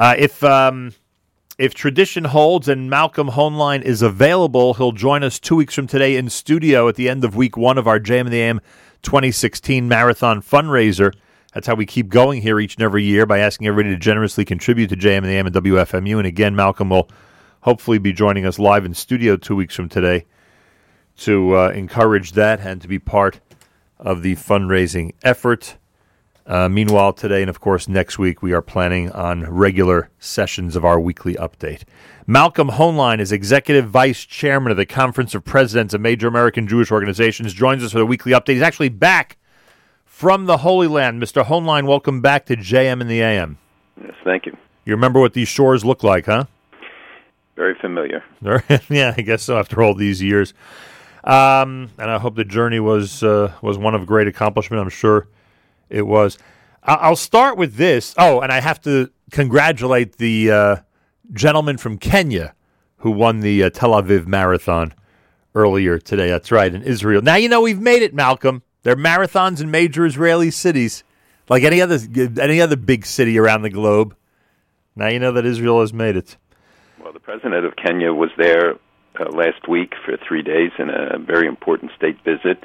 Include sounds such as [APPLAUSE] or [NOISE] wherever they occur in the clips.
Uh, if um, if tradition holds and Malcolm Hoenlein is available, he'll join us two weeks from today in studio at the end of week one of our JM in the AM 2016 marathon fundraiser. That's how we keep going here each and every year by asking everybody to generously contribute to JM in the AM and WFMU. And again, Malcolm will hopefully be joining us live in studio two weeks from today to uh, encourage that and to be part of the fundraising effort. Uh, meanwhile, today and of course next week, we are planning on regular sessions of our weekly update. Malcolm Hoenlein is Executive Vice Chairman of the Conference of Presidents of Major American Jewish Organizations, joins us for the weekly update. He's actually back from the Holy Land. Mr. Hoenlein, welcome back to JM in the AM. Yes, thank you. You remember what these shores look like, huh? Very familiar. [LAUGHS] yeah, I guess so after all these years. Um, and I hope the journey was uh, was one of great accomplishment. I'm sure it was. I- will start with this. Oh, and I have to congratulate the uh, gentleman from Kenya who won the uh, Tel Aviv Marathon earlier today. That's right, in Israel. Now you know we've made it, Malcolm. There are marathons in major Israeli cities, like any other any other big city around the globe. Now you know that Israel has made it. Well, the president of Kenya was there uh, last week for three days in a very important state visit.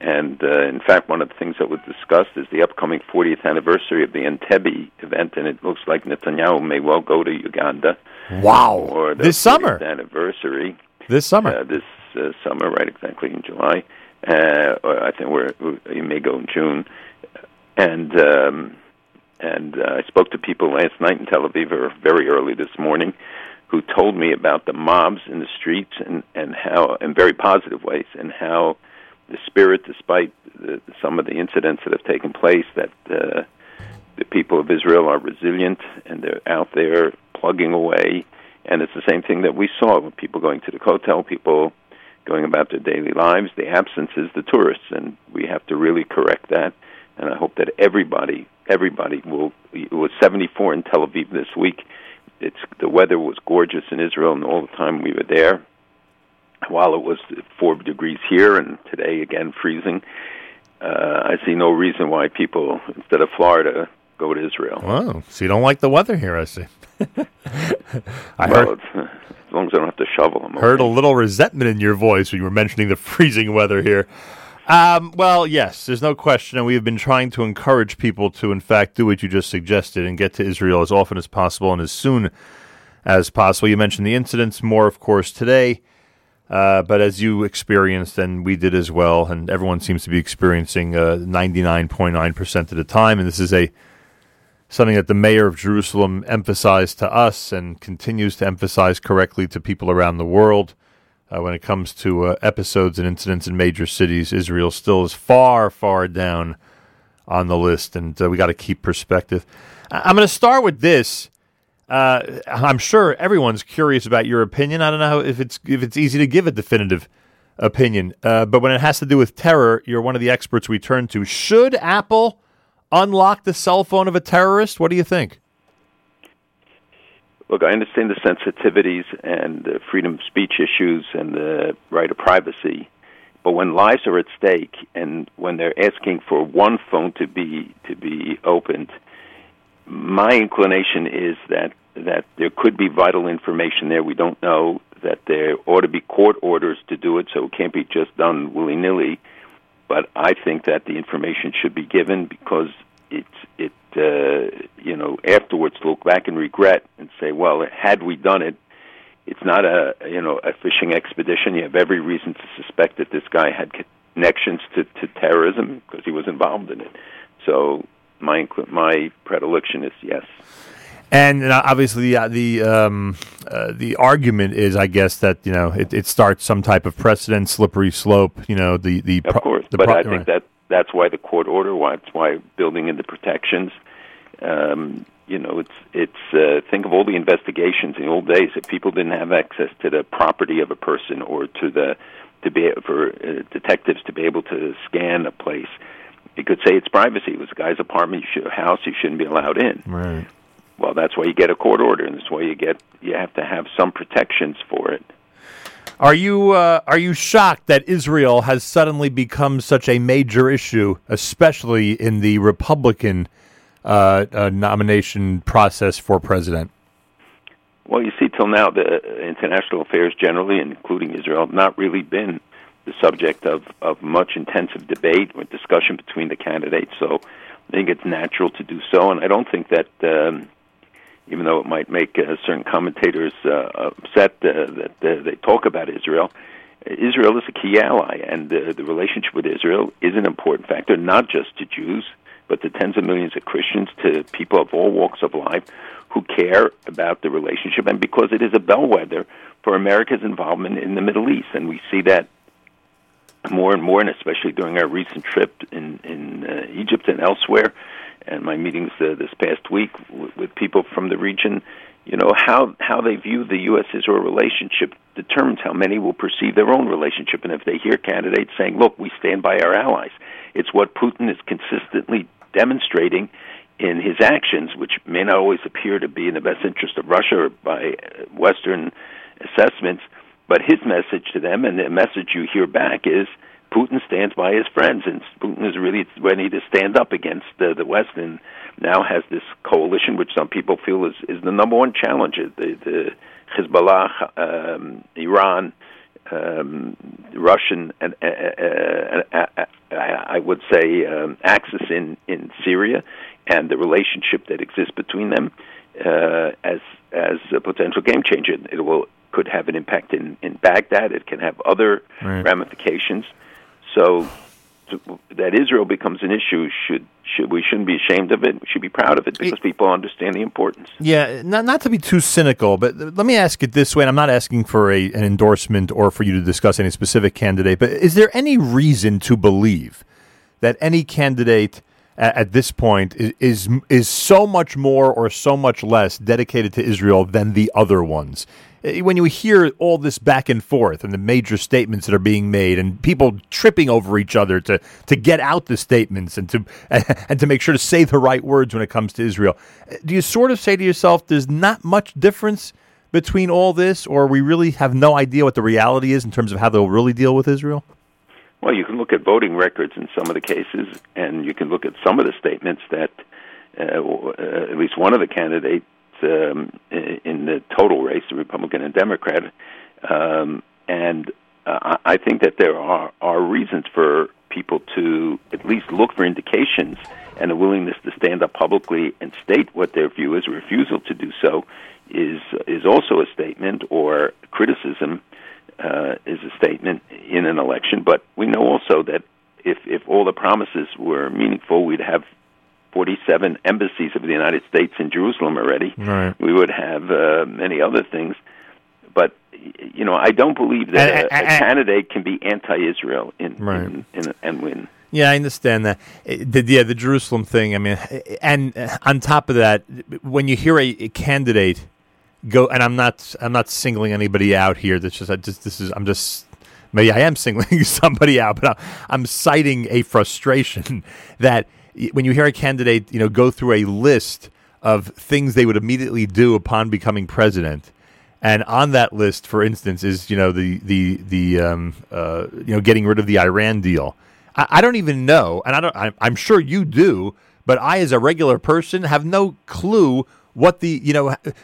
And uh, in fact, one of the things that was discussed is the upcoming 40th anniversary of the Entebbe event, and it looks like Netanyahu may well go to Uganda. Wow! Or the this summer anniversary. This summer. Uh, this uh, summer, right? Exactly in July. Uh, or I think we're you may go in June. And um, and uh, I spoke to people last night in Tel Aviv, or very early this morning, who told me about the mobs in the streets and and how in very positive ways and how the spirit, despite the, some of the incidents that have taken place, that uh, the people of Israel are resilient and they're out there plugging away. And it's the same thing that we saw with people going to the Kotel, people going about their daily lives. The absence is the tourists, and we have to really correct that. And I hope that everybody, everybody will. It was 74 in Tel Aviv this week. It's the weather was gorgeous in Israel, and all the time we were there while it was four degrees here and today again freezing, uh, I see no reason why people instead of Florida go to Israel. Oh, so you don't like the weather here? I see. [LAUGHS] I well, heard, as long as I don't have to shovel them. Heard okay. a little resentment in your voice when you were mentioning the [LAUGHS] freezing weather here. Um, well, yes, there's no question, and we have been trying to encourage people to, in fact, do what you just suggested and get to Israel as often as possible and as soon as possible. You mentioned the incidents, more, of course, today. Uh, but as you experienced, and we did as well, and everyone seems to be experiencing uh, 99.9% of the time, and this is a something that the mayor of Jerusalem emphasized to us and continues to emphasize correctly to people around the world. Uh, when it comes to uh, episodes and incidents in major cities, Israel still is far, far down on the list, and uh, we got to keep perspective. I'm going to start with this. Uh, I'm sure everyone's curious about your opinion. I don't know if it's if it's easy to give a definitive opinion, uh, but when it has to do with terror, you're one of the experts we turn to. Should Apple unlock the cell phone of a terrorist? What do you think? Look, I understand the sensitivities and the freedom of speech issues and the right of privacy, but when lives are at stake and when they're asking for one phone to be to be opened my inclination is that that there could be vital information there. We don't know that there ought to be court orders to do it, so it can't be just done willy nilly. But I think that the information should be given because it's it uh, you know afterwards look back and regret and say, well, had we done it, it's not a you know a fishing expedition. You have every reason to suspect that this guy had connections to, to terrorism because he was involved in it. So my my predilection is yes. And obviously, the uh, the, um, uh, the argument is, I guess, that you know it, it, starts some type of precedent, slippery slope. You know, the the of course, the but pro- I think that that's why the court order, why it's why building in the protections. Um, you know, it's it's uh, think of all the investigations in the old days. If people didn't have access to the property of a person or to the to be for uh, detectives to be able to scan a place, you could say it's privacy. It was a guy's apartment, you should, house, you shouldn't be allowed in. Right. Well, that's why you get a court order, and that's why you get you have to have some protections for it. Are you uh, are you shocked that Israel has suddenly become such a major issue, especially in the Republican uh, uh, nomination process for president? Well, you see, till now, the international affairs generally, including Israel, have not really been the subject of, of much intensive debate or discussion between the candidates. So I think it's natural to do so, and I don't think that, um, even though it might make uh, certain commentators uh, upset uh, that uh, they talk about Israel, Israel is a key ally, and uh, the relationship with Israel is an important factor, not just to Jews, but to tens of millions of Christians, to people of all walks of life who care about the relationship, and because it is a bellwether for America's involvement in the Middle East, and we see that more and more, and especially during our recent trip in in uh, Egypt and elsewhere, and my meetings uh, this past week w- with people from the region. You know how how they view the U.S.-Israel relationship determines how many will perceive their own relationship, and if they hear candidates saying, "Look, we stand by our allies," it's what Putin is consistently demonstrating in his actions, which may not always appear to be in the best interest of Russia or by Western assessments. But his message to them, and the message you hear back, is Putin stands by his friends, and Putin is really ready to stand up against uh, the West, and now has this coalition, which some people feel is, is the number one challenge: the, the Hezbollah, um, Iran, um, Russian, and uh, uh, uh, uh, I would say um, axis in in Syria, and the relationship that exists between them uh, as as a potential game changer. It will could have an impact in in Baghdad. It can have other right. ramifications. So to, that Israel becomes an issue should should we shouldn't be ashamed of it. We should be proud of it because people understand the importance. Yeah, not not to be too cynical, but let me ask it this way. And I'm not asking for a, an endorsement or for you to discuss any specific candidate, but is there any reason to believe that any candidate at, at this point is, is is so much more or so much less dedicated to Israel than the other ones? When you hear all this back and forth and the major statements that are being made and people tripping over each other to, to get out the statements and to [LAUGHS] and to make sure to say the right words when it comes to Israel, do you sort of say to yourself, there's not much difference between all this, or we really have no idea what the reality is in terms of how they'll really deal with Israel? Well, you can look at voting records in some of the cases, and you can look at some of the statements that uh, uh, at least one of the candidates um, in the total race, the Republican and Democrat, um, and uh, I think that there are are reasons for people to at least look for indications and a willingness to stand up publicly and state what their view is. Refusal to do so is is also a statement or criticism uh, is a statement in an election. But we know also that if if all the promises were meaningful, we'd have 47 embassies of the United States in Jerusalem already. Right. We would have uh, many other things. But you know, I don't believe that a, a candidate can be anti-Israel in, right. in, in, and win. Yeah, I understand that. Uh, the, yeah, the Jerusalem thing. I mean, and on top of that, when you hear a, a candidate go, and I'm not, I'm not singling anybody out here. That's just, I just, this is, I'm just maybe I am singling [LAUGHS] somebody out, but I'm citing a frustration [LAUGHS] that when you hear a candidate, you know, go through a list of things they would immediately do upon becoming president, and on that list, for instance, is you know the the the um, uh, you know getting rid of the Iran deal. I, I don't even know, and I don't. I'm, I'm sure you do, but I, as a regular person, have no clue what the you know h-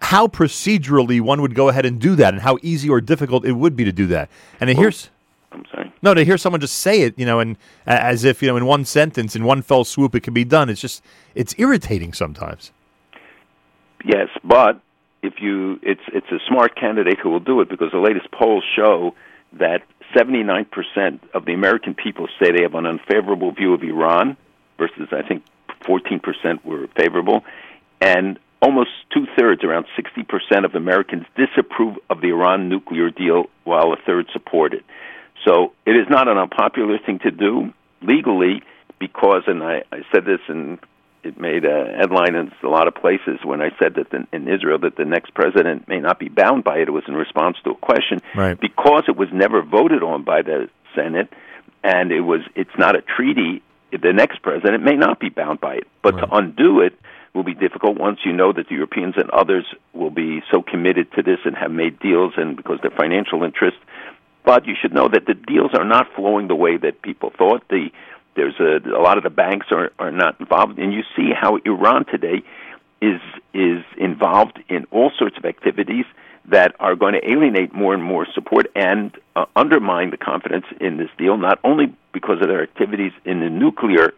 how procedurally one would go ahead and do that, and how easy or difficult it would be to do that. And well, here's I'm sorry. No, to hear someone just say it, you know, and as if you know, in one sentence, in one fell swoop, it can be done. It's just it's irritating sometimes. Yes, but if you, it's it's a smart candidate who will do it because the latest polls show that 79% of the American people say they have an unfavorable view of Iran, versus I think 14% were favorable, and almost two thirds, around 60% of Americans disapprove of the Iran nuclear deal, while a third support it. So it is not an unpopular thing to do legally because, and I, I said this and it made a headline in a lot of places when I said that the, in Israel that the next president may not be bound by it. It was in response to a question right. because it was never voted on by the Senate, and it was it's not a treaty. The next president may not be bound by it, but right. to undo it will be difficult once you know that the Europeans and others will be so committed to this and have made deals, and because their financial interests but you should know that the deals are not flowing the way that people thought. The There's a, a lot of the banks are, are not involved, and you see how Iran today is is involved in all sorts of activities that are going to alienate more and more support and uh, undermine the confidence in this deal, not only because of their activities in the nuclear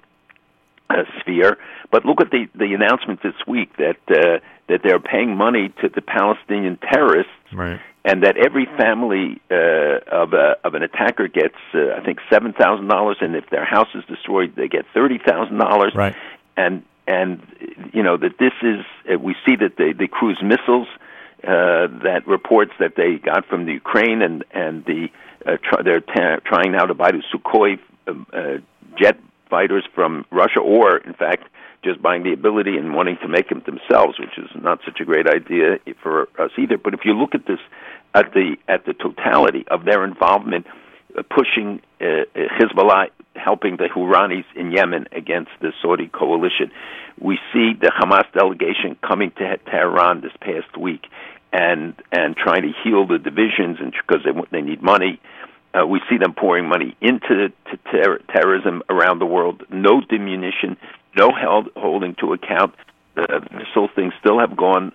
uh, sphere, but look at the the announcement this week that uh, that they're paying money to the Palestinian terrorists, right. and that every family uh, of a, of an attacker gets, uh, I think, seven thousand dollars, and if their house is destroyed, they get thirty thousand dollars. Right. And and you know that this is uh, we see that the the cruise missiles uh, that reports that they got from the Ukraine and and the uh, tr- they're ta- trying now to buy the Sukhoi um, uh, jet fighters from Russia, or in fact just buying the ability and wanting to make them themselves, which is not such a great idea for us either. But if you look at this at the at the totality of their involvement, uh, pushing uh, Hezbollah, helping the Houthis in Yemen against the Saudi coalition, we see the Hamas delegation coming to Tehran this past week and and trying to heal the divisions and because they they need money. Uh, we see them pouring money into to ter- terrorism around the world. No diminution, no held, holding to account. The missile things still have gone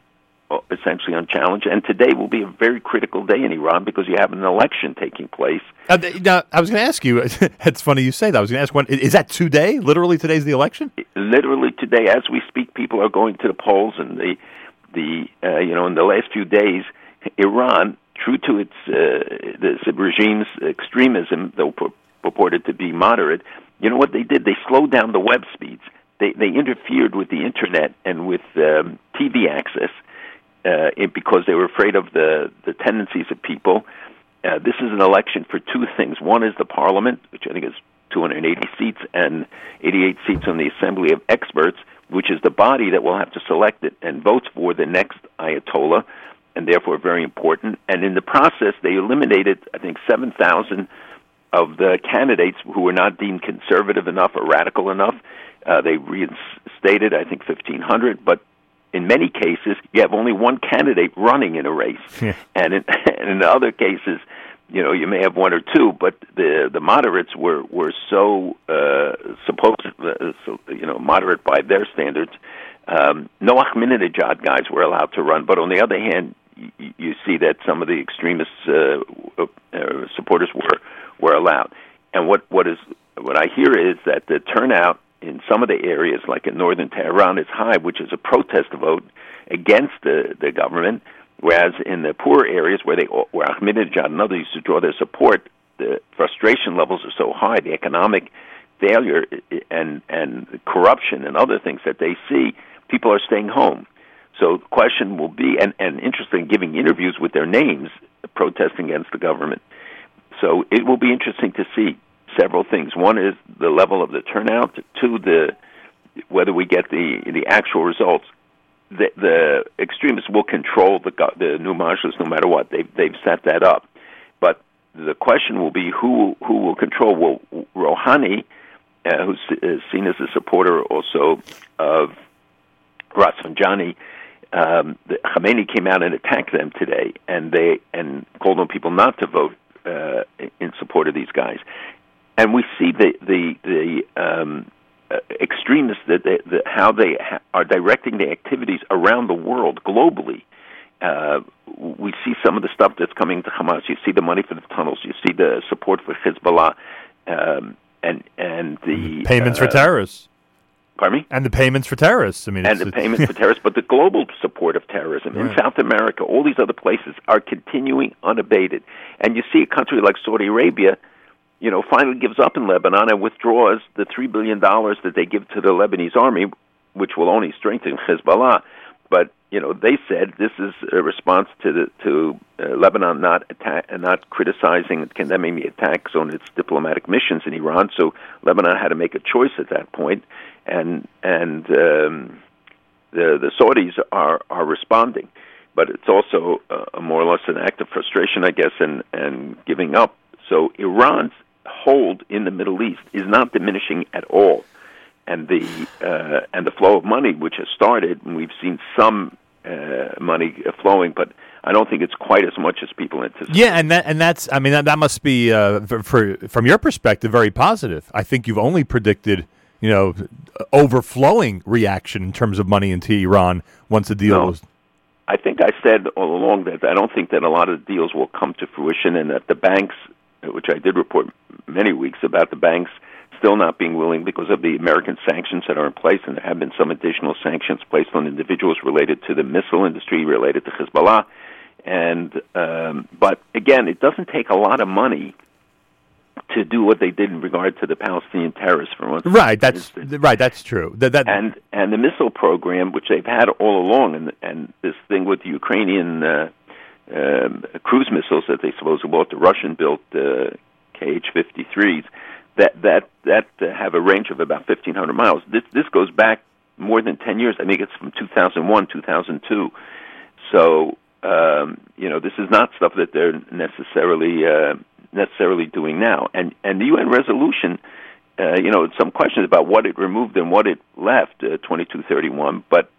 uh, essentially unchallenged. And today will be a very critical day in Iran because you have an election taking place. Uh, now, I was going to ask you. [LAUGHS] it's funny you say that. I was going to ask when is that today? Literally, today's the election. Literally today, as we speak, people are going to the polls, and the the uh, you know in the last few days, Iran, true to its uh, the regime's extremism, though purported to be moderate, you know what they did? They slowed down the web speeds. They they interfered with the internet and with um, TV access uh, it, because they were afraid of the the tendencies of people. Uh, this is an election for two things. One is the parliament, which I think is 280 seats, and 88 seats on the Assembly of Experts which is the body that will have to select it and votes for the next Ayatollah, and therefore very important. And in the process, they eliminated, I think, 7,000 of the candidates who were not deemed conservative enough or radical enough. Uh, they reinstated, I think, 1,500, but in many cases, you have only one candidate running in a race. Yeah. And, in, [LAUGHS] and in other cases, you know you may have one or two, but the the moderates were were so uh, supposed uh, so, you know moderate by their standards. Um, no Ahmadinejad guys were allowed to run, but on the other hand, you, see that some of the extremist uh, uh, supporters were were allowed. And what what is what I hear is that the turnout in some of the areas, like in northern Tehran, is high, which is a protest vote against the the government Whereas in the poor areas where they where Ahmadinejad and others used to draw their support, the frustration levels are so high, the economic failure and and corruption and other things that they see, people are staying home. So the question will be, and, and interesting, giving interviews with their names, protesting against the government. So it will be interesting to see several things. One is the level of the turnout. Two, the whether we get the the actual results the, the extremists will control the the new majlis no matter what. They've they've set that up, but the question will be who who will control. Will Rouhani, uh, who's uh, seen as a supporter also of Rafsanjani, um, the, Khamenei came out and attacked them today, and they and called on people not to vote uh, in support of these guys. And we see the the the um, uh, extremists that, they, that how they ha- are directing their activities around the world globally. Uh, we see some of the stuff that's coming to Hamas. You see the money for the tunnels. You see the support for Hezbollah, um, and and the payments uh, for terrorists. Pardon me? And the payments for terrorists. I mean, and the payments for [LAUGHS] terrorists, but the global support of terrorism right. in South America, all these other places are continuing unabated. And you see a country like Saudi Arabia you know, finally gives up in Lebanon and withdraws the three billion dollars that they give to the Lebanese army, which will only strengthen Hezbollah. But you know, they said this is a response to the to uh, Lebanon not attack, not criticizing and condemning the attacks on its diplomatic missions in Iran. So Lebanon had to make a choice at that point, and and um, the the Saudis are are responding. But it's also uh, more or less an act of frustration, I guess, and and giving up. So Iran's hold in the Middle East is not diminishing at all, and the uh, and the flow of money, which has started, and we've seen some uh, money flowing, but I don't think it's quite as much as people anticipate. Yeah, and that and that's I mean that, that must be uh, for, for, from your perspective very positive. I think you've only predicted you know overflowing reaction in terms of money into Iran once the deal No. was. I think I said all along that I don't think that a lot of the deals will come to fruition, and that the banks, which I did report many weeks about the banks still not being willing because of the American sanctions that are in place, and there have been some additional sanctions placed on individuals related to the missile industry, related to Hezbollah, and um, but again, it doesn't take a lot of money to do what they did in regard to the Palestinian terrorists, for one. Right, that's right. That's true. That, that and and the missile program, which they've had all along, and and this thing with the Ukrainian uh, um, cruise missiles that they supposedly bought, the Russian-built uh, KH-53s, that that that uh, have a range of about 1,500 miles. This this goes back more than 10 years. I think it's from 2001, 2002. So um, you know, this is not stuff that they're necessarily uh, necessarily doing now. And and the UN resolution, uh, you know, some questions about what it removed and what it left, uh, 2231. But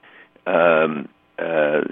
um, uh,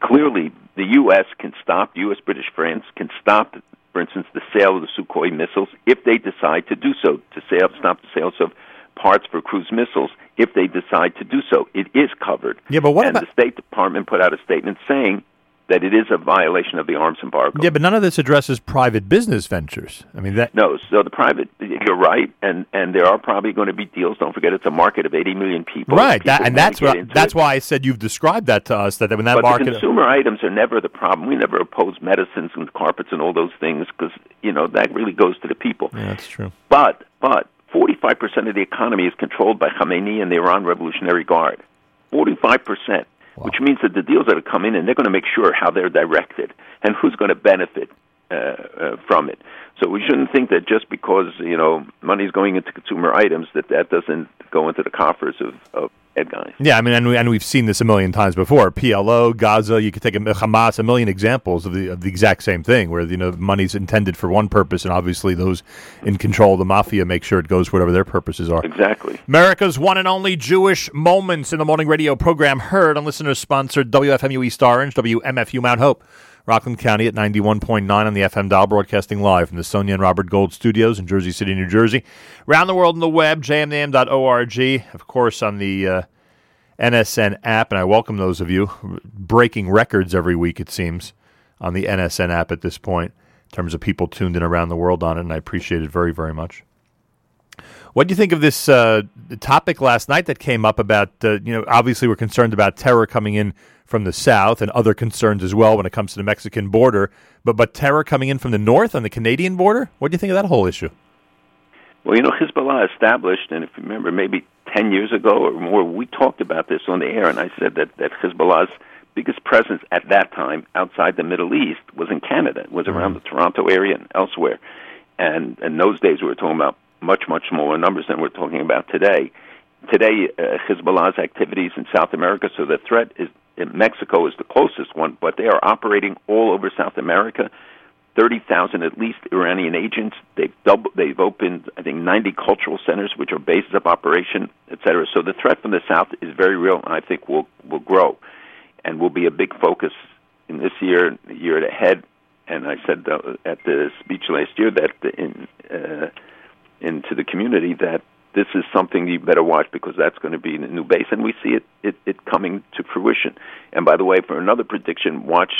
clearly, the U.S. can stop. U.S., British, France can stop, for instance, the sale of the Sukhoi missiles if they decide to do so. To sale, stop the sales of parts for cruise missiles if they decide to do so. It is covered. Yeah, but what and about- the State Department put out a statement saying that it is a violation of the arms embargo. yeah, but none of this addresses private business ventures. I mean that. No, so the private, you're right, and and there are probably going to be deals. Don't forget, it's a market of 80 million people. Right, People that, and that's what, that's it. why I said you've described that to us that when that But market consumer items are never the problem. We never oppose medicines and carpets and all those things because you know that really goes to the people. yeah, that's true. But but 45 percent of the economy is controlled by Khamenei and the Iran Revolutionary Guard. 45 which means that the deals that are coming in, they're going to make sure how they're directed and who's going to benefit uh, uh, from it. So we shouldn't think that just because you know money's going into consumer items that that doesn't go into the coffers of of guys. Yeah, I mean, and, we, and we've seen this a million times before. PLO, Gaza, you could take a, Hamas, a million examples of the of the exact same thing, where you know money's intended for one purpose, and obviously those in control of the mafia make sure it goes whatever their purposes are. Exactly. America's one and only Jewish Moments in the Morning radio program, heard on listeners sponsored WFMU East Orange, WMFU Mount Hope, Rockland County at 91.9 on the FM dial, broadcasting live from the Sonia and Robert Gold studios in Jersey City, New Jersey. Around the world on the web, jmnam.org, of course, on the uh, NSN app, and I welcome those of you breaking records every week, it seems, on the NSN app at this point, in terms of people tuned in around the world on it, and I appreciate it very, very much. What do you think of this uh, topic last night that came up about, uh, you know, obviously we're concerned about terror coming in from the south and other concerns as well when it comes to the Mexican border, but but terror coming in from the north on the Canadian border? What do you think of that whole issue? Well, you know, Hezbollah established, and if you remember, maybe 10 years ago or more, we talked about this on the air, and I said that, that Hezbollah's biggest presence at that time outside the Middle East was in Canada, it was around mm. the Toronto area and elsewhere. And in those days, we were talking about much, much smaller numbers than we're talking about today. Today, uh, Hezbollah's activities in South America, so the threat is in Mexico is the closest one, but they are operating all over South America. 30,000 at least Iranian agents. They've double, they've opened, I think, 90 cultural centers, which are bases of operation, et cetera. So the threat from the south is very real, and I think will will grow, and will be a big focus in this year, the year ahead. And I said uh, at the speech last year that in uh, into the community that this is something you better watch because that's going to be a new base, and we see it, it, it coming to fruition. And by the way, for another prediction, watch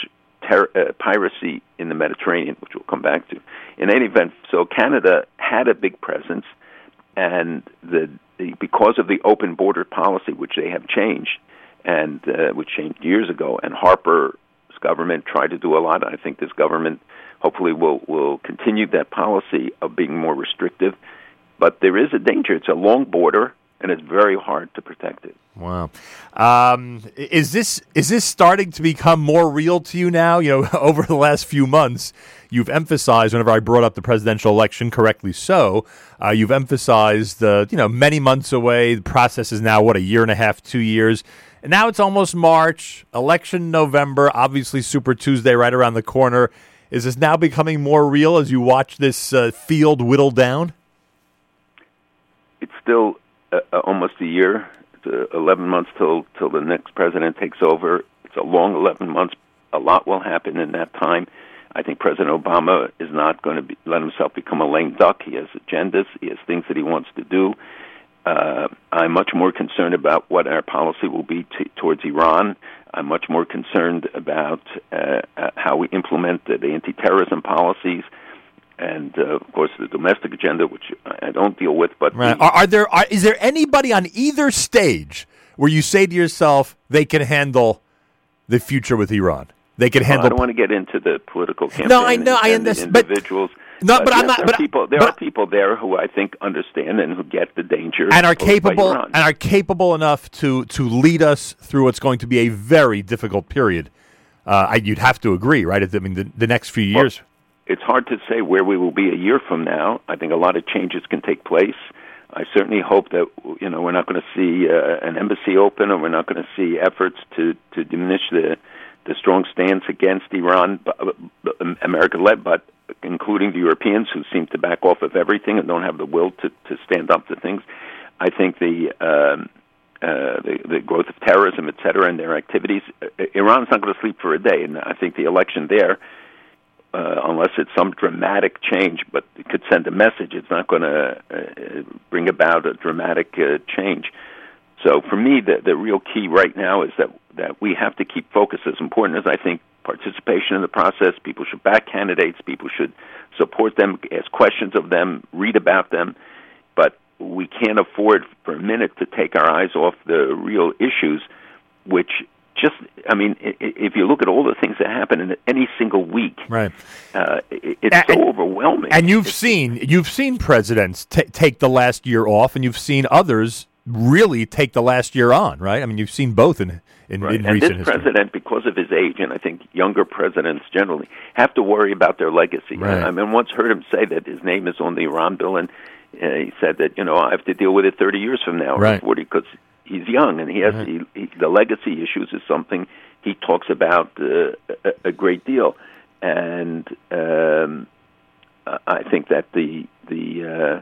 ter- uh, piracy in the Mediterranean, which we'll come back to. In any event, so Canada had a big presence, and the, the because of the open border policy, which they have changed, and uh, which changed years ago, and Harper's government tried to do a lot. I think this government hopefully will will continue that policy of being more restrictive. But there is a danger. It's a long border, and it's very hard to protect it. Wow, um, is this is this starting to become more real to you now? You know, [LAUGHS] over the last few months, you've emphasized whenever I brought up the presidential election, correctly so. Uh, you've emphasized the you know many months away. The process is now what a year and a half, two years. And now it's almost March, election November, obviously Super Tuesday right around the corner. Is this now becoming more real as you watch this uh, field whittle down? Still uh, uh, almost a year, uh, 11 months till till the next president takes over. It's a long 11 months. A lot will happen in that time. I think President Obama is not going to be, let himself become a lame duck. He has agendas. He has things that he wants to do. Uh, I'm much more concerned about what our policy will be t- towards Iran. I'm much more concerned about uh, uh, how we implement the, anti-terrorism policies, and uh, of course the domestic agenda, which I don't deal with. But right. the, are, are, there are, is there anybody on either stage where you say to yourself they can handle the future with Iran? They can handle. Well, I don't want to get into the political campaign. No, I know, and, I and understand, individuals. But, no, but, but yes, I'm not. There, are but, people, there but, are people there who I think understand and who get the danger and are capable and are capable enough to to lead us through what's going to be a very difficult period. Uh, I, you'd have to agree, right? I mean, the, the next few Well, years. It's hard to say where we will be a year from now. I think a lot of changes can take place. I certainly hope that you know we're not going to see uh, an embassy open, or we're not going to see efforts to to diminish the the strong stance against Iran, America led, but including the Europeans who seem to back off of everything and don't have the will to to stand up to things. I think the um, uh, the, the growth of terrorism, et cetera, and their activities. Uh, Iran's not going to sleep for a day, and I think the election there uh, unless it's some dramatic change, but it could send a message. It's not going to uh, bring about a dramatic uh, change. So for me, the the real key right now is that that we have to keep focus. As important as I think participation in the process, people should back candidates, people should support them, ask questions of them, read about them, but we can't afford for a minute to take our eyes off the real issues, which just I mean, if you look at all the things that happen in any single week, right? Uh, it's and, so overwhelming. And you've it's, seen you've seen presidents t- take the last year off, and you've seen others really take the last year on, right? I mean, you've seen both in in, right. in and recent this history. president, because of his age, and I think younger presidents generally have to worry about their legacy. Right. I mean, once heard him say that his name is on the Iran bill, and uh, he said that you know I have to deal with it 30 years from now, right. or 40, because he's young and he has right. he, he, the legacy issues is something he talks about uh, a, a great deal, and um, I think that the the uh,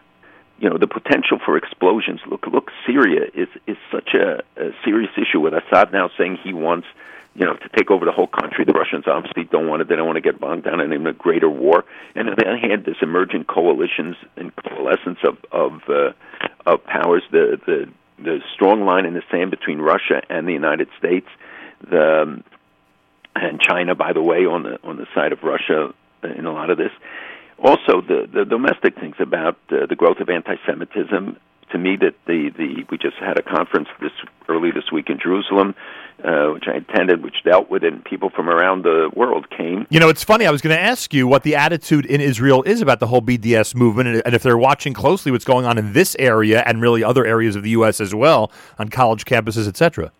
you know the potential for explosions. Look, look, Syria is is such a, a serious issue with Assad now saying he wants you know to take over the whole country. The Russians obviously don't want it. They don't want to get bogged down in a greater war. And on the other hand, this emerging coalitions and coalescence of of uh, of powers. The the the strong line in the sand between Russia and the United States, the um, and China, by the way, on the on the side of Russia in a lot of this. Also, the the domestic things about uh, the growth of anti-Semitism. To me, that the the we just had a conference this early this week in Jerusalem, uh, which I attended, which dealt with it, and people from around the world came. You know, it's funny. I was going to ask you what the attitude in Israel is about the whole BDS movement, and if they're watching closely what's going on in this area and really other areas of the U.S. as well on college campuses, etc.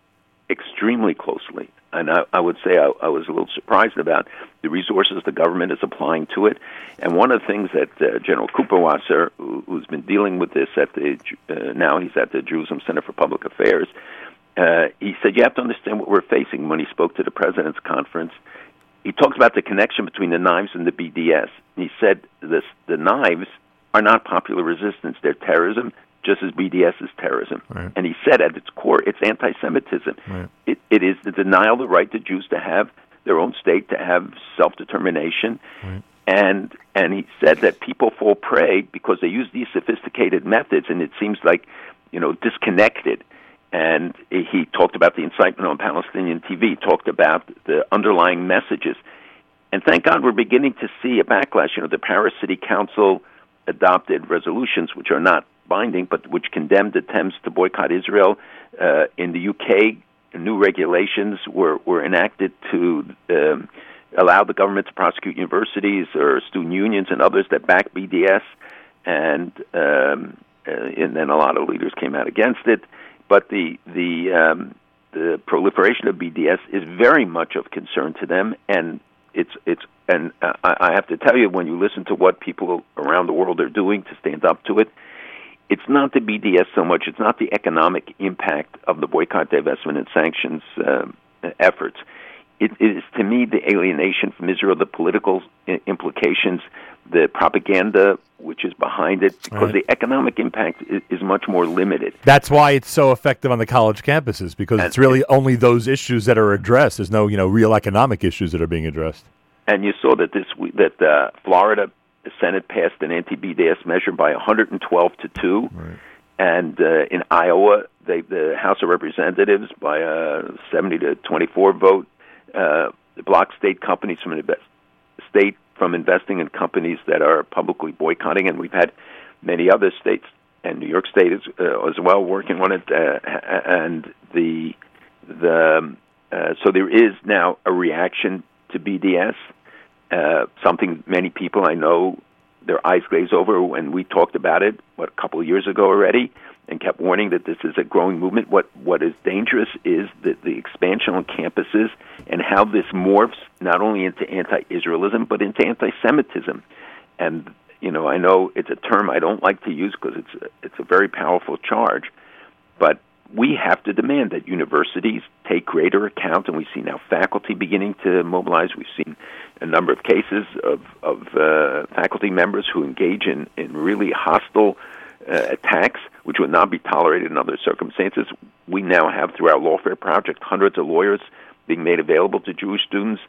Extremely closely, and I, I would say I, I was a little surprised about the resources the government is applying to it. And one of the things that uh, General Kuperwasser, who, who's been dealing with this at the uh, now he's at the Jerusalem Center for Public Affairs, uh, he said you have to understand what we're facing. When he spoke to the president's conference, he talks about the connection between the knives and the BDS. He said this, the knives are not popular resistance; they're terrorism just as BDS is terrorism. Right. And he said at its core, it's anti-Semitism. Right. It, is the denial of the right to Jews to have their own state, to have self-determination. Right. And and he said that people fall prey because they use these sophisticated methods, and it seems like you know disconnected. And he talked about the incitement on Palestinian TV. Talked about the underlying messages. And thank God we're beginning to see a backlash. You know, the Paris City Council adopted resolutions which are not binding, but which condemned attempts to boycott Israel. Uh, in the UK, new regulations were, were enacted to um, allow the government to prosecute universities or student unions and others that back BDS, and um, uh, and then a lot of leaders came out against it. But the the um, the proliferation of BDS is very much of concern to them, and it's it's and uh, I have to tell you when you listen to what people around the world are doing to stand up to it, it's not the BDS so much. It's not the economic impact of the boycott, divestment, and sanctions um, efforts. it is to me the alienation from Israel, the political implications, the propaganda which is behind it, because right. the economic impact is, is, much more limited. That's why it's so effective on the college campuses because and it's really only those issues that are addressed. There's no you know real economic issues that are being addressed. And you saw that this that uh, Florida the Senate passed an anti-BDS measure by 112 to two. Right. And uh, in Iowa, they, the House of Representatives, by a 70 to 24 vote, uh, block state companies from invest, state from investing in companies that are publicly boycotting, and we've had many other states and New York State is, uh, as well working on it. Uh, and the the uh, so there is now a reaction to BDS. Uh, something many people I know their eyes glaze over when we talked about it what a couple of years ago already and kept warning that this is a growing movement. What what is dangerous is that the expansion on campuses and how this morphs not only into anti-Israelism but into anti-Semitism. And you know, I know it's a term I don't like to use because it's a, it's a very powerful charge, but we have to demand that universities take greater account, and we see now faculty beginning to mobilize. We've seen a number of cases of, of uh, faculty members who engage in, in really hostile uh, attacks, which would not be tolerated in other circumstances. We now have, through our Lawfare Project, hundreds of lawyers being made available to Jewish students.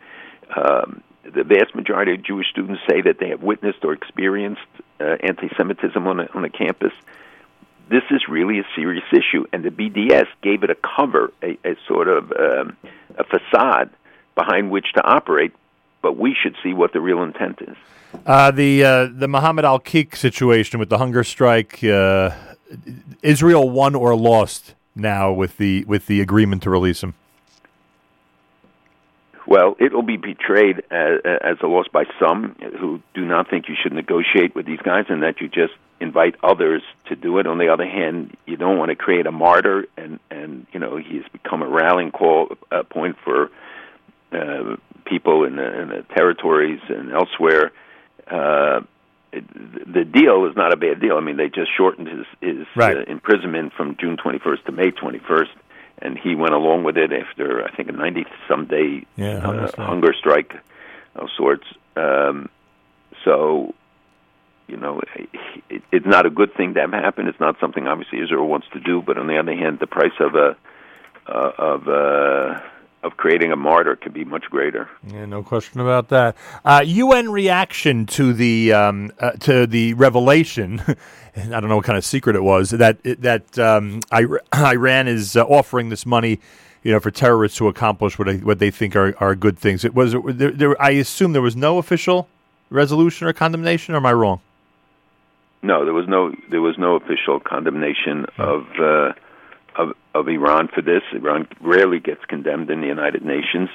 Um, the vast majority of Jewish students say that they have witnessed or experienced uh, anti-Semitism on a, on campus. This is really a serious issue, and the BDS gave it a cover, a, a sort of um, a facade behind which to operate. But we should see what the real intent is. Uh, the uh, the Muhammad Al Kik situation with the hunger strike, uh, Israel won or lost now with the with the agreement to release him. Well, it will be betrayed as, as a loss by some who do not think you should negotiate with these guys, and that you just invite others to do it. On the other hand, you don't want to create a martyr, and and you know he's become a rallying call uh, point for uh, people in the, in the territories and elsewhere uh, the deal is not a bad deal. I mean, they just shortened his his right. uh, imprisonment from June 21st to May 21st, and he went along with it after I think a 90 some day yeah, uh, hunger strike of sorts. Um, so, you know, it, it's not a good thing to have happen. It's not something obviously Israel wants to do. But on the other hand, the price of a uh, of uh, of creating a martyr could be much greater. Yeah, no question about that. Uh, UN reaction to the um, uh, to the revelation. [LAUGHS] I don't know what kind of secret it was that that um, Iran is uh, offering this money, you know, for terrorists to accomplish what they, what they think are, are good things. It was there, there, I assume there was no official resolution or condemnation. Or am I wrong? No, there was no there was no official condemnation hmm. of uh, of, of Iran for this. Iran rarely gets condemned in the United Nations,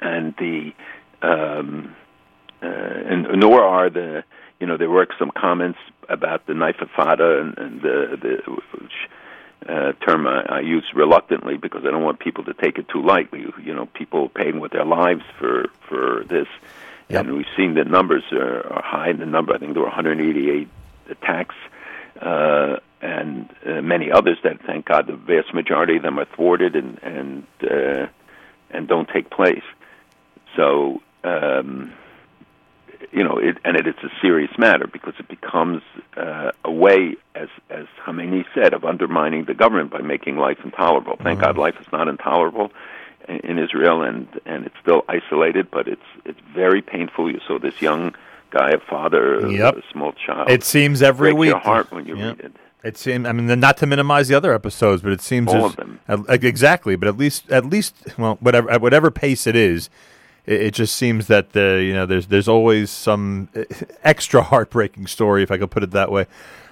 and the um, uh, and nor are the you know there were some comments about the Intifada and, and the the which, uh, term I, I use reluctantly because I don't want people to take it too lightly. You know, people paying with their lives for for this, yep. and we've seen the numbers are, are high. The number I think there were 188 attacks. Uh, and uh, many others that, thank God, the vast majority of them are thwarted and and uh, and don't take place. So um, you know, it, and it is a serious matter because it becomes uh, a way, as as Khamenei said, of undermining the government by making life intolerable. Thank mm-hmm. God, life is not intolerable in, in Israel, and and it's still isolated, but it's it's very painful. You saw this young guy, a father, yep. a small child. It seems every week. Your heart when you yep. read it. It seems. I mean, not to minimize the other episodes, but it seems all of them exactly. But at least, at least, well, whatever, at whatever pace it is, it, it, just seems that the you know there's there's always some eh, [LAUGHS] extra heartbreaking story, if I could put it that way.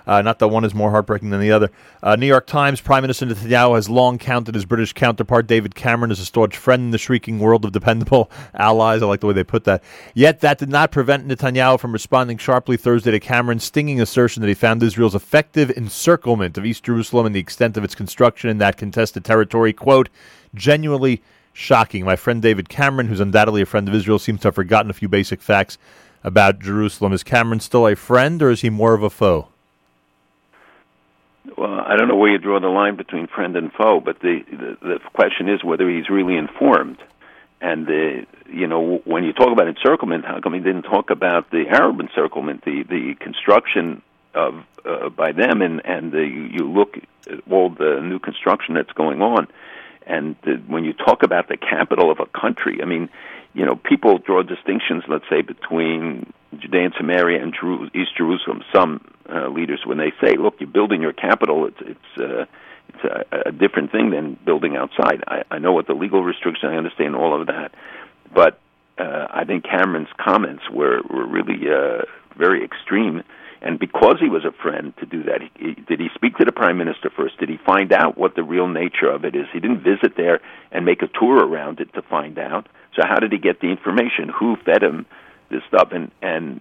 Uh, not that one is more heartbreaking than the other. Uh, New York Times Prime Minister Netanyahu has long counted his British counterpart David Cameron as a staunch friend in the shrieking world of dependable [LAUGHS] allies. I like the way they put that. Yet that did not prevent Netanyahu from responding sharply Thursday to Cameron's stinging assertion that he found Israel's effective encirclement of East Jerusalem and the extent of its construction in that contested territory, quote, genuinely shocking. My friend David Cameron, who's undoubtedly a friend of Israel, seems to have forgotten a few basic facts about Jerusalem. Is Cameron still a friend or is he more of a foe? I don't know where you draw the line between friend and foe, but the the, the question is whether he's really informed. and the you know when you talk about encirclement, how come he didn't talk about the Arab encirclement, the the construction of uh, by them, and and the, you look at all the new construction that's going on, and the, when you talk about the capital of a country, I mean, you know, people draw distinctions, let's say, between Judea and Samaria and Jeru- East Jerusalem. Some uh, leaders, when they say, "Look, you're building your capital," it's it's uh, it's a, a different thing than building outside. I, I know what the legal restrictions. I understand all of that, but uh, I think Cameron's comments were were really uh, very extreme. And because he was a friend to do that, he, did he speak to the prime minister first? Did he find out what the real nature of it is? He didn't visit there and make a tour around it to find out. So how did he get the information? Who fed him this stuff? And and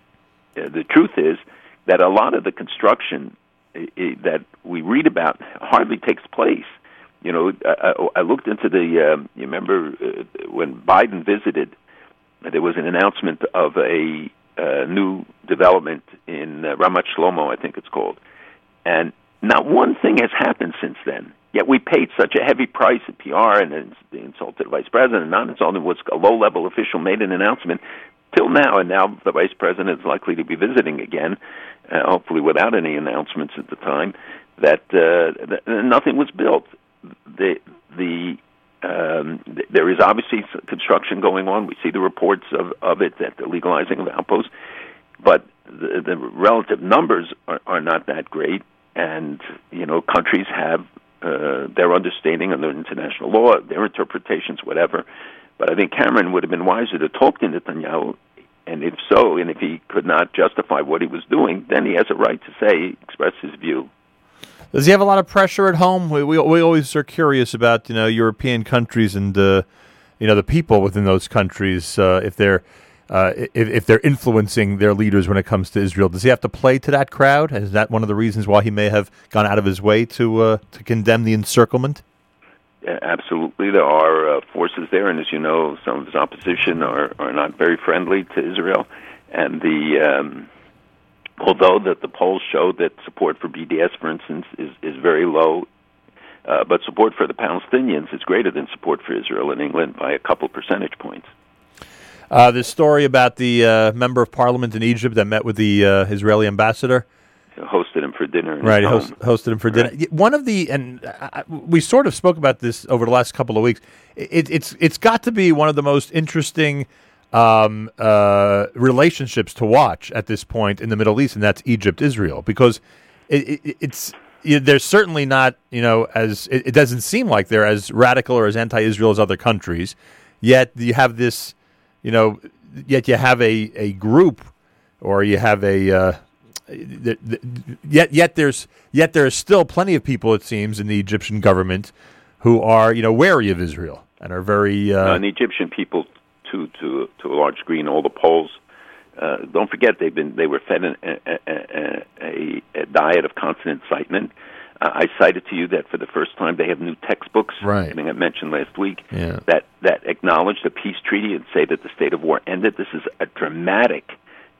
uh, the truth is that a lot of the construction that we read about hardly takes place. You know, I, I looked into the. Um, you remember uh, when Biden visited, there was an announcement of a uh, new development in uh, Ramat Shlomo, I think it's called, and not one thing has happened since then. Yet we paid such a heavy price at PR, and the insulted vice president, not insulted, was a low-level official made an announcement till now, and now the vice president is likely to be visiting again, uh, hopefully without any announcements at the time, that, uh, that nothing was built. The the um, th- there is obviously construction going on. We see the reports of, of it that the legalizing of outposts, but the, the relative numbers are, are not that great. And you know, countries have uh, their understanding under international law, their interpretations, whatever. But I think Cameron would have been wiser to talk to Netanyahu and if so, and if he could not justify what he was doing, then he has a right to say, express his view. Does he have a lot of pressure at home? We we, we always are curious about you know European countries and uh, you know the people within those countries uh, if they're uh, if, if they're influencing their leaders when it comes to Israel. Does he have to play to that crowd? Is that one of the reasons why he may have gone out of his way to uh, to condemn the encirclement? absolutely, there are uh, forces there, and as you know, some of his opposition are are not very friendly to Israel, and the um, although that the polls show that support for BDS, for instance, is is very low. Uh, but support for the Palestinians is greater than support for Israel in England by a couple percentage points. Uh, this story about the uh, member of parliament in Egypt that met with the uh, Israeli ambassador hosted him for dinner. right, host, hosted him for right. dinner. One of the and I, we sort of spoke about this over the last couple of weeks. It, it's it's got to be one of the most interesting um, uh, relationships to watch at this point in the Middle East, and that's Egypt Israel because it, it, it's they're certainly not you know as it, doesn't seem like they're as radical or as anti-Israel as other countries. Yet you have this, you know, yet you have a, a group or you have a uh, yet yet there's yet there are still plenty of people it seems in the Egyptian government who are you know wary of Israel and are very uh, uh, and the Egyptian people to to to a large degree all the polls. Uh, don't forget they've been they were fed an, a, a, a diet of constant incitement. I cited to you that for the first time they have new textbooks. Right. I think I mentioned last week yeah. that that acknowledge the peace treaty and say that the state of war ended. This is a dramatic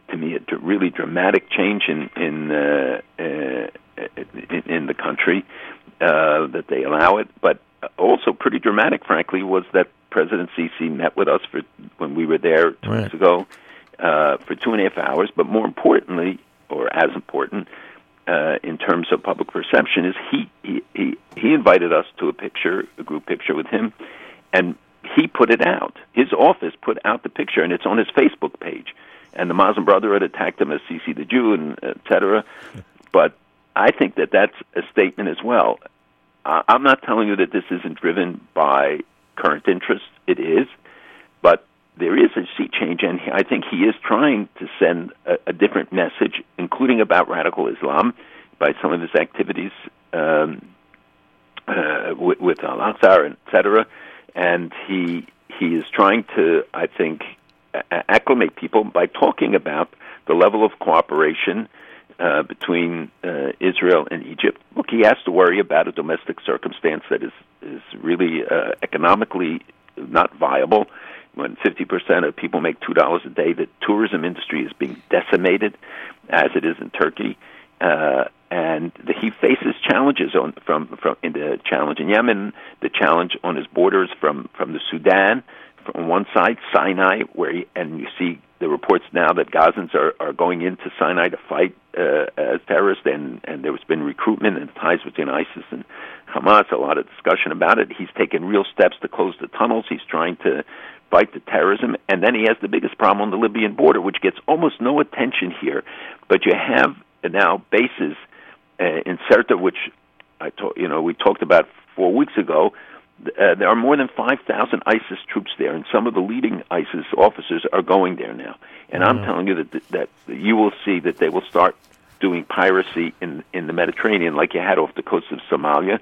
to me a really dramatic change in in uh, uh, in, in the country uh, that they allow it, but also pretty dramatic, frankly, was that President Sisi met with us for when we were there two right. weeks ago uh, for two and a half hours. But more importantly, or as important, uh, in terms of public perception, is he, he he invited us to a picture, a group picture with him, and he put it out. His office put out the picture, and it's on his Facebook page and the Muslim Brotherhood attacked him as Sisi the Jew, and et cetera. But I think that that's a statement as well. I'm not telling you that this isn't driven by current interests. It is, but there is a sea change, and I think he is trying to send a, a different message, including about radical Islam, by some of his activities um, uh, with, with Al Aqsa, et cetera. And he he is trying to, I think, acclimate people by talking about the level of cooperation uh, between uh, Israel and Egypt. Look, he has to worry about a domestic circumstance that is is really uh, economically not viable. When 50% of people make two dollars a day, the tourism industry is being decimated, as it is in Turkey, uh, and the, he faces challenges on from from in the challenge in Yemen, the challenge on his borders from from the Sudan on one side, Sinai, where you, and you see the reports now that Gazans are, are going into Sinai to fight uh, as terrorists, and, and there's been recruitment and ties between ISIS and Hamas. A lot of discussion about it. He's taken real steps to close the tunnels. He's trying to fight the terrorism, and then he has the biggest problem on the Libyan border, which gets almost no attention here. But you have now bases uh, in Sirte, which I told you know we talked about four weeks ago. Uh, there are more than 5,000 ISIS troops there, and some of the leading ISIS officers are going there now. And mm-hmm. I'm telling you that that you will see that they will start doing piracy in in the Mediterranean, like you had off the coast of Somalia.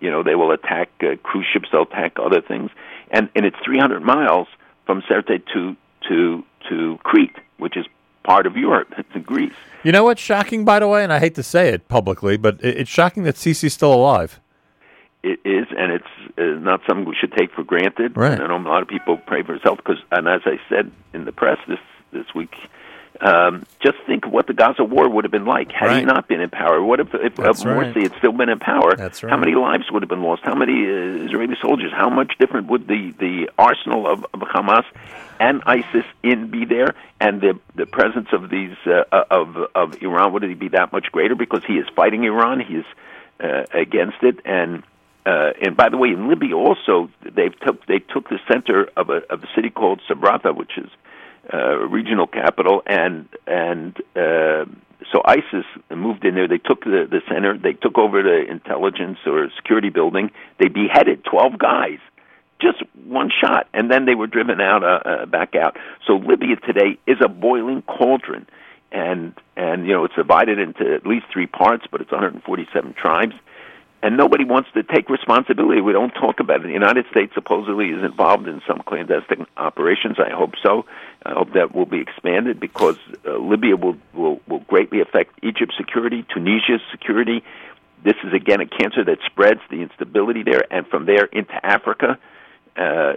You know, they will attack uh, cruise ships, they'll attack other things, and and it's 300 miles from Sirte to to to Crete, which is part of Europe. [LAUGHS] It's in Greece. You know what's shocking, by the way, and I hate to say it publicly, but it's shocking that Sisi's still alive. It is, and it's uh, not something we should take for granted. Right. I know a lot of people pray for his health because, and as I said in the press this this week, um, just think what the Gaza war would have been like had right. he not been in power. What if, if uh, Morsi right. had still been in power? That's right. How many lives would have been lost? How many uh, Israeli soldiers? How much different would the, the arsenal of, of Hamas and ISIS in be there, and the the presence of these uh, of of Iran would it be that much greater because he is fighting Iran, he is uh, against it, and uh, and by the way, in Libya also they took they took the center of a of a city called Sabratha, which is uh, regional capital, and and uh, so ISIS moved in there. They took the the center. They took over the intelligence or security building. They beheaded twelve guys, just one shot, and then they were driven out uh, uh, back out. So Libya today is a boiling cauldron, and and you know it's divided into at least three parts, but it's 147 tribes and nobody wants to take responsibility. We don't talk about it. The United States supposedly is involved in some clandestine operations. I hope so. I hope that will be expanded because uh, Libya will, will will greatly affect Egypt's security, Tunisia's security. This is again a cancer that spreads the instability there, and from there into Africa. Uh,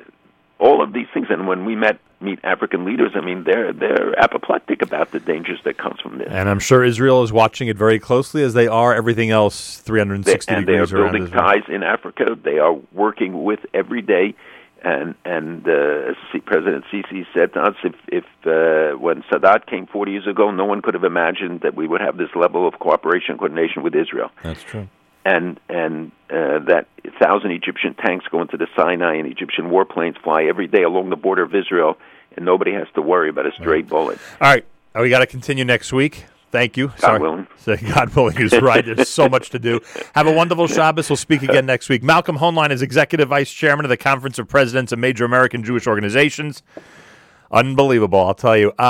all of these things, and when we met meet African leaders, I mean, they're they're apoplectic about the dangers that comes from this. And I'm sure Israel is watching it very closely, as they are everything else 360 they, and degrees they are building ties in Africa. They are working with every day. And and uh, President Sisi said to us, if if uh, when Sadat came 40 years ago, no one could have imagined that we would have this level of cooperation, and coordination with Israel. That's true and and uh, that thousand Egyptian tanks go into the Sinai and Egyptian warplanes fly every day along the border of Israel, and nobody has to worry about a stray right. bullet. All right, oh, we got to continue next week. Thank you. God Sorry. willing. [LAUGHS] God willing is right. There's so much to do. Have a wonderful [LAUGHS] Shabbos. We'll speak again next week. Malcolm Hoenlein is Executive Vice Chairman of the Conference of Presidents of Major American Jewish Organizations. Unbelievable, I'll tell you. Uh,